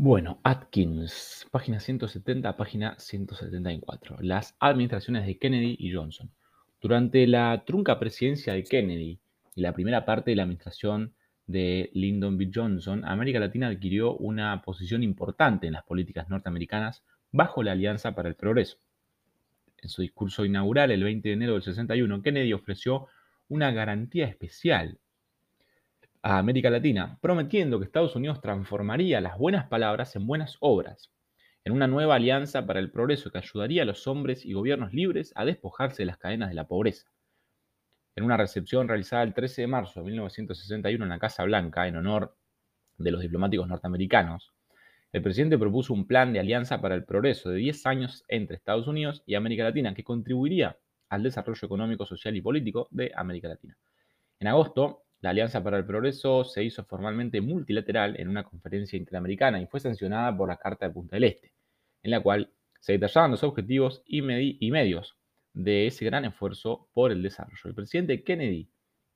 Bueno, Atkins, página 170, página 174. Las administraciones de Kennedy y Johnson. Durante la trunca presidencia de Kennedy y la primera parte de la administración de Lyndon B. Johnson, América Latina adquirió una posición importante en las políticas norteamericanas bajo la Alianza para el Progreso. En su discurso inaugural el 20 de enero del 61, Kennedy ofreció una garantía especial a América Latina, prometiendo que Estados Unidos transformaría las buenas palabras en buenas obras, en una nueva alianza para el progreso que ayudaría a los hombres y gobiernos libres a despojarse de las cadenas de la pobreza. En una recepción realizada el 13 de marzo de 1961 en la Casa Blanca, en honor de los diplomáticos norteamericanos, el presidente propuso un plan de alianza para el progreso de 10 años entre Estados Unidos y América Latina que contribuiría al desarrollo económico, social y político de América Latina. En agosto, la Alianza para el Progreso se hizo formalmente multilateral en una conferencia interamericana y fue sancionada por la Carta de Punta del Este, en la cual se detallaban los objetivos y, medios de ese gran esfuerzo por el desarrollo. El presidente Kennedy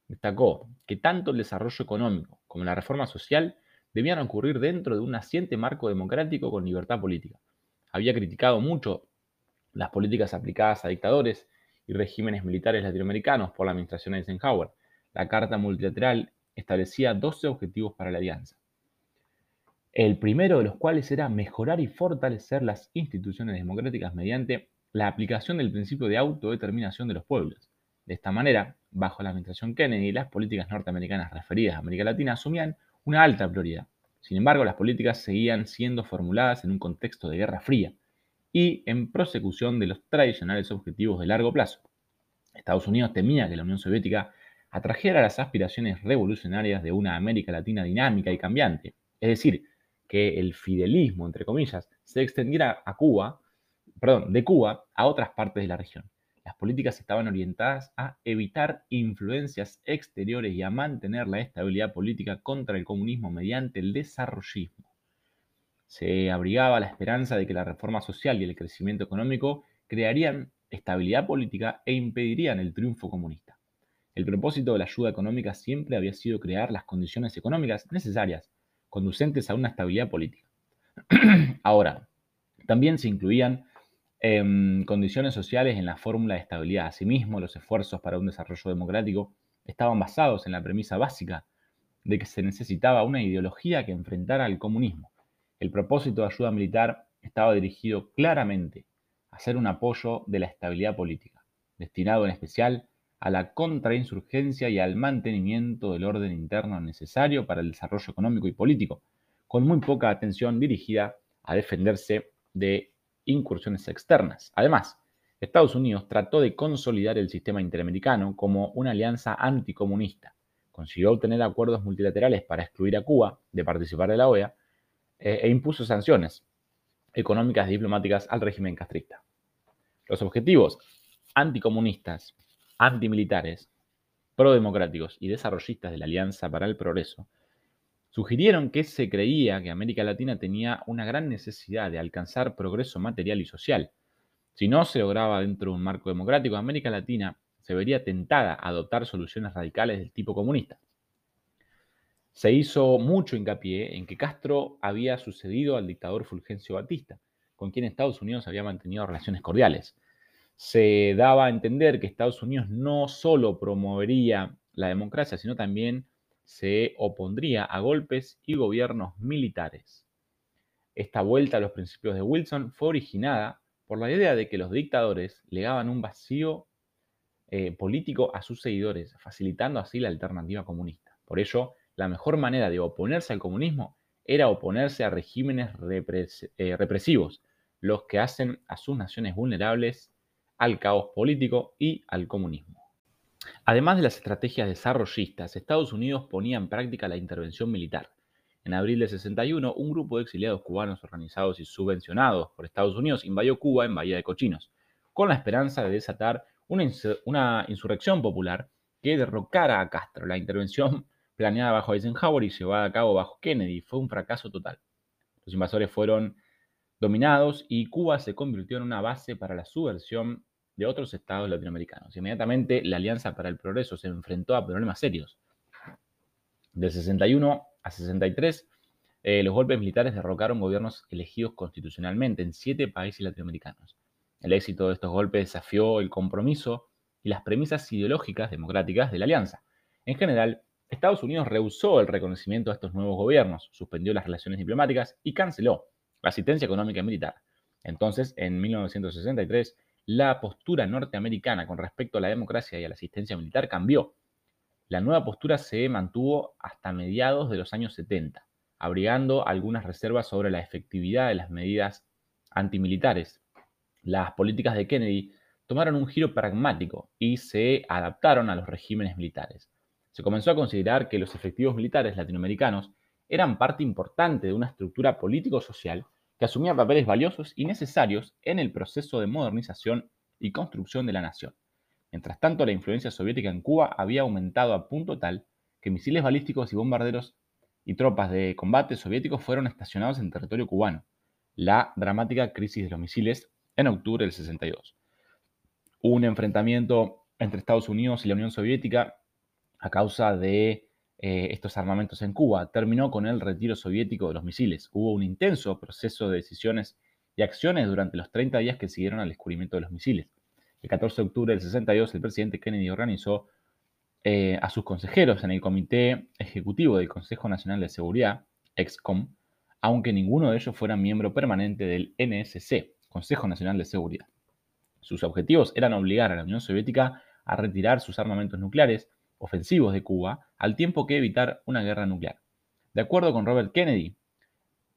destacó que tanto el desarrollo económico como la reforma social debían ocurrir dentro de un naciente marco democrático con libertad política. Había criticado mucho las políticas aplicadas a dictadores y regímenes militares latinoamericanos por la administración Eisenhower, la Carta Multilateral establecía 12 objetivos para la alianza. El primero de los cuales era mejorar y fortalecer las instituciones democráticas mediante la aplicación del principio de autodeterminación de los pueblos. De esta manera, bajo la administración Kennedy, las políticas norteamericanas referidas a América Latina asumían una alta prioridad. Sin embargo, las políticas seguían siendo formuladas en un contexto de guerra fría y en prosecución de los tradicionales objetivos de largo plazo. Estados Unidos temía que la Unión Soviética atrajera las aspiraciones revolucionarias de una América Latina dinámica y cambiante. Es decir, que el fidelismo, entre comillas, se extendiera a Cuba, perdón, de Cuba a otras partes de la región. Las políticas estaban orientadas a evitar influencias exteriores y a mantener la estabilidad política contra el comunismo mediante el desarrollismo. Se abrigaba la esperanza de que la reforma social y el crecimiento económico crearían estabilidad política e impedirían el triunfo comunista. El propósito de la ayuda económica siempre había sido crear las condiciones económicas necesarias, conducentes a una estabilidad política. Ahora, también se incluían em, condiciones sociales en la fórmula de estabilidad. Asimismo, los esfuerzos para un desarrollo democrático estaban basados en la premisa básica de que se necesitaba una ideología que enfrentara al comunismo. El propósito de ayuda militar estaba dirigido claramente a ser un apoyo de la estabilidad política, destinado en especial a la contrainsurgencia y al mantenimiento del orden interno necesario para el desarrollo económico y político, con muy poca atención dirigida a defenderse de incursiones externas. Además, Estados Unidos trató de consolidar el sistema interamericano como una alianza anticomunista. Consiguió obtener acuerdos multilaterales para excluir a Cuba de participar de la OEA eh, e impuso sanciones económicas y diplomáticas al régimen castrista. Los objetivos anticomunistas antimilitares, prodemocráticos y desarrollistas de la Alianza para el Progreso, sugirieron que se creía que América Latina tenía una gran necesidad de alcanzar progreso material y social. Si no se lograba dentro de un marco democrático, América Latina se vería tentada a adoptar soluciones radicales del tipo comunista. Se hizo mucho hincapié en que Castro había sucedido al dictador Fulgencio Batista, con quien Estados Unidos había mantenido relaciones cordiales se daba a entender que Estados Unidos no solo promovería la democracia, sino también se opondría a golpes y gobiernos militares. Esta vuelta a los principios de Wilson fue originada por la idea de que los dictadores legaban un vacío eh, político a sus seguidores, facilitando así la alternativa comunista. Por ello, la mejor manera de oponerse al comunismo era oponerse a regímenes eh, represivos, los que hacen a sus naciones vulnerables al caos político y al comunismo. Además de las estrategias desarrollistas, Estados Unidos ponía en práctica la intervención militar. En abril de 61, un grupo de exiliados cubanos organizados y subvencionados por Estados Unidos invadió Cuba en Bahía de Cochinos, con la esperanza de desatar una, una insurrección popular que derrocara a Castro. La intervención planeada bajo Eisenhower y llevada a cabo bajo Kennedy fue un fracaso total. Los invasores fueron dominados y Cuba se convirtió en una base para la subversión de otros estados latinoamericanos. Inmediatamente la Alianza para el Progreso se enfrentó a problemas serios. Del 61 a 63 eh, los golpes militares derrocaron gobiernos elegidos constitucionalmente en siete países latinoamericanos. El éxito de estos golpes desafió el compromiso y las premisas ideológicas democráticas de la alianza. En general, Estados Unidos rehusó el reconocimiento a estos nuevos gobiernos, suspendió las relaciones diplomáticas y canceló la asistencia económica y militar. Entonces, en 1963, la postura norteamericana con respecto a la democracia y a la asistencia militar cambió. La nueva postura se mantuvo hasta mediados de los años 70, abrigando algunas reservas sobre la efectividad de las medidas antimilitares. Las políticas de Kennedy tomaron un giro pragmático y se adaptaron a los regímenes militares. Se comenzó a considerar que los efectivos militares latinoamericanos eran parte importante de una estructura político-social que asumía papeles valiosos y necesarios en el proceso de modernización y construcción de la nación. Mientras tanto, la influencia soviética en Cuba había aumentado a punto tal que misiles balísticos y bombarderos y tropas de combate soviéticos fueron estacionados en territorio cubano. La dramática crisis de los misiles en octubre del 62. un enfrentamiento entre Estados Unidos y la Unión Soviética a causa de eh, estos armamentos en Cuba. Terminó con el retiro soviético de los misiles. Hubo un intenso proceso de decisiones y acciones durante los 30 días que siguieron al descubrimiento de los misiles. El 14 de octubre del 62, el presidente Kennedy organizó eh, a sus consejeros en el Comité Ejecutivo del Consejo Nacional de Seguridad, EXCOM, aunque ninguno de ellos fuera miembro permanente del NSC, Consejo Nacional de Seguridad. Sus objetivos eran obligar a la Unión Soviética a retirar sus armamentos nucleares ofensivos de Cuba, al tiempo que evitar una guerra nuclear. De acuerdo con Robert Kennedy,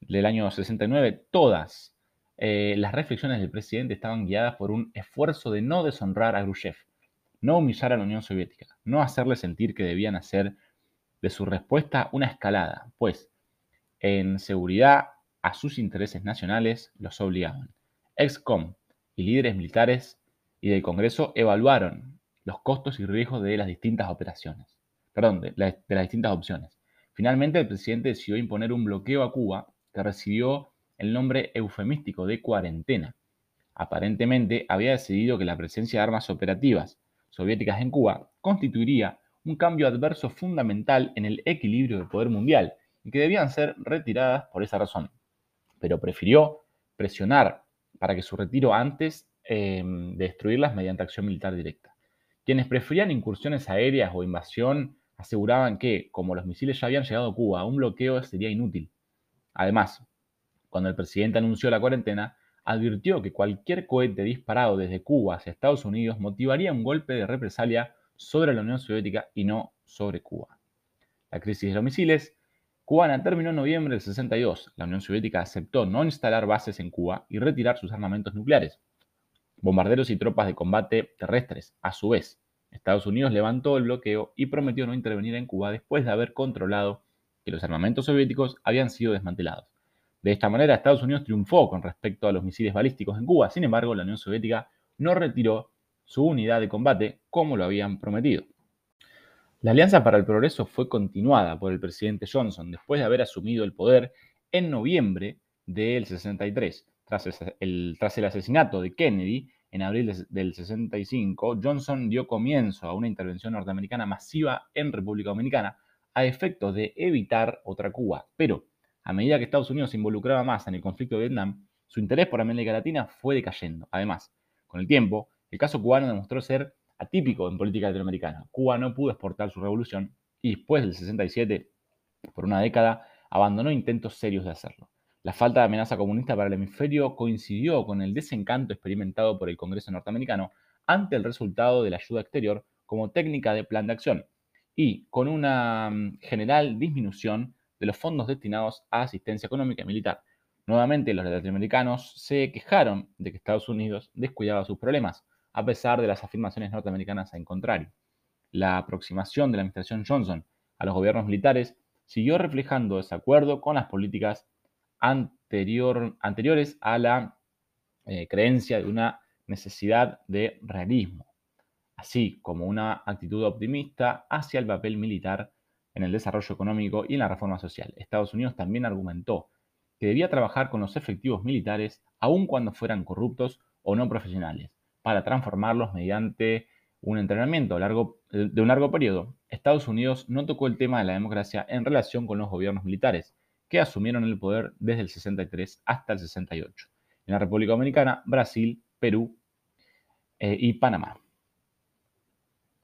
del año 69, todas eh, las reflexiones del presidente estaban guiadas por un esfuerzo de no deshonrar a Khrushchev, no humillar a la Unión Soviética, no hacerle sentir que debían hacer de su respuesta una escalada, pues en seguridad a sus intereses nacionales los obligaban. Excom y líderes militares y del Congreso evaluaron los costos y riesgos de las distintas operaciones, perdón, de, las distintas opciones. Finalmente, el presidente decidió imponer un bloqueo a Cuba que recibió el nombre eufemístico de cuarentena. Aparentemente, había decidido que la presencia de armas operativas soviéticas en Cuba constituiría un cambio adverso fundamental en el equilibrio del poder mundial y que debían ser retiradas por esa razón. Pero prefirió presionar para que su retiro antes eh, de destruirlas mediante acción militar directa. Quienes preferían incursiones aéreas o invasión aseguraban que, como los misiles ya habían llegado a Cuba, un bloqueo sería inútil. Además, cuando el presidente anunció la cuarentena, advirtió que cualquier cohete disparado desde Cuba hacia Estados Unidos motivaría un golpe de represalia sobre la Unión Soviética y no sobre Cuba. La crisis de los misiles cubana terminó en noviembre del 62. La Unión Soviética aceptó no instalar bases en Cuba y retirar sus armamentos nucleares bombarderos y tropas de combate terrestres. A su vez, Estados Unidos levantó el bloqueo y prometió no intervenir en Cuba después de haber controlado que los armamentos soviéticos habían sido desmantelados. De esta manera, Estados Unidos triunfó con respecto a los misiles balísticos en Cuba. Sin embargo, la Unión Soviética no retiró su unidad de combate como lo habían prometido. La Alianza para el Progreso fue continuada por el presidente Johnson después de haber asumido el poder en noviembre del 63. Tras el, asesinato de Kennedy en abril del 65, Johnson dio comienzo a una intervención norteamericana masiva en República Dominicana a efecto de evitar otra Cuba. Pero, a medida que Estados Unidos se involucraba más en el conflicto de Vietnam, su interés por América Latina fue decayendo. Además, con el tiempo, el caso cubano demostró ser atípico en política latinoamericana. Cuba no pudo exportar su revolución y después del 67, por una década, abandonó intentos serios de hacerlo. La falta de amenaza comunista para el hemisferio coincidió con el desencanto experimentado por el Congreso norteamericano ante el resultado de la ayuda exterior como técnica de plan de acción y con una mm, general disminución de los fondos destinados a asistencia económica y militar. Nuevamente, los latinoamericanos se quejaron de que Estados Unidos descuidaba sus problemas, a pesar de las afirmaciones norteamericanas en contrario. La aproximación de la administración Johnson a los gobiernos militares siguió reflejando desacuerdo con las políticas anterior, anteriores a la eh, creencia de una necesidad de realismo, así como una actitud optimista hacia el papel militar en el desarrollo económico y en la reforma social. Estados Unidos también argumentó que debía trabajar con los efectivos militares aun cuando fueran corruptos o no profesionales, para transformarlos mediante un entrenamiento largo, de un largo periodo. Estados Unidos no tocó el tema de la democracia en relación con los gobiernos militares, que asumieron el poder desde el 63 hasta el 68. En la República Dominicana, Brasil, Perú eh, y Panamá.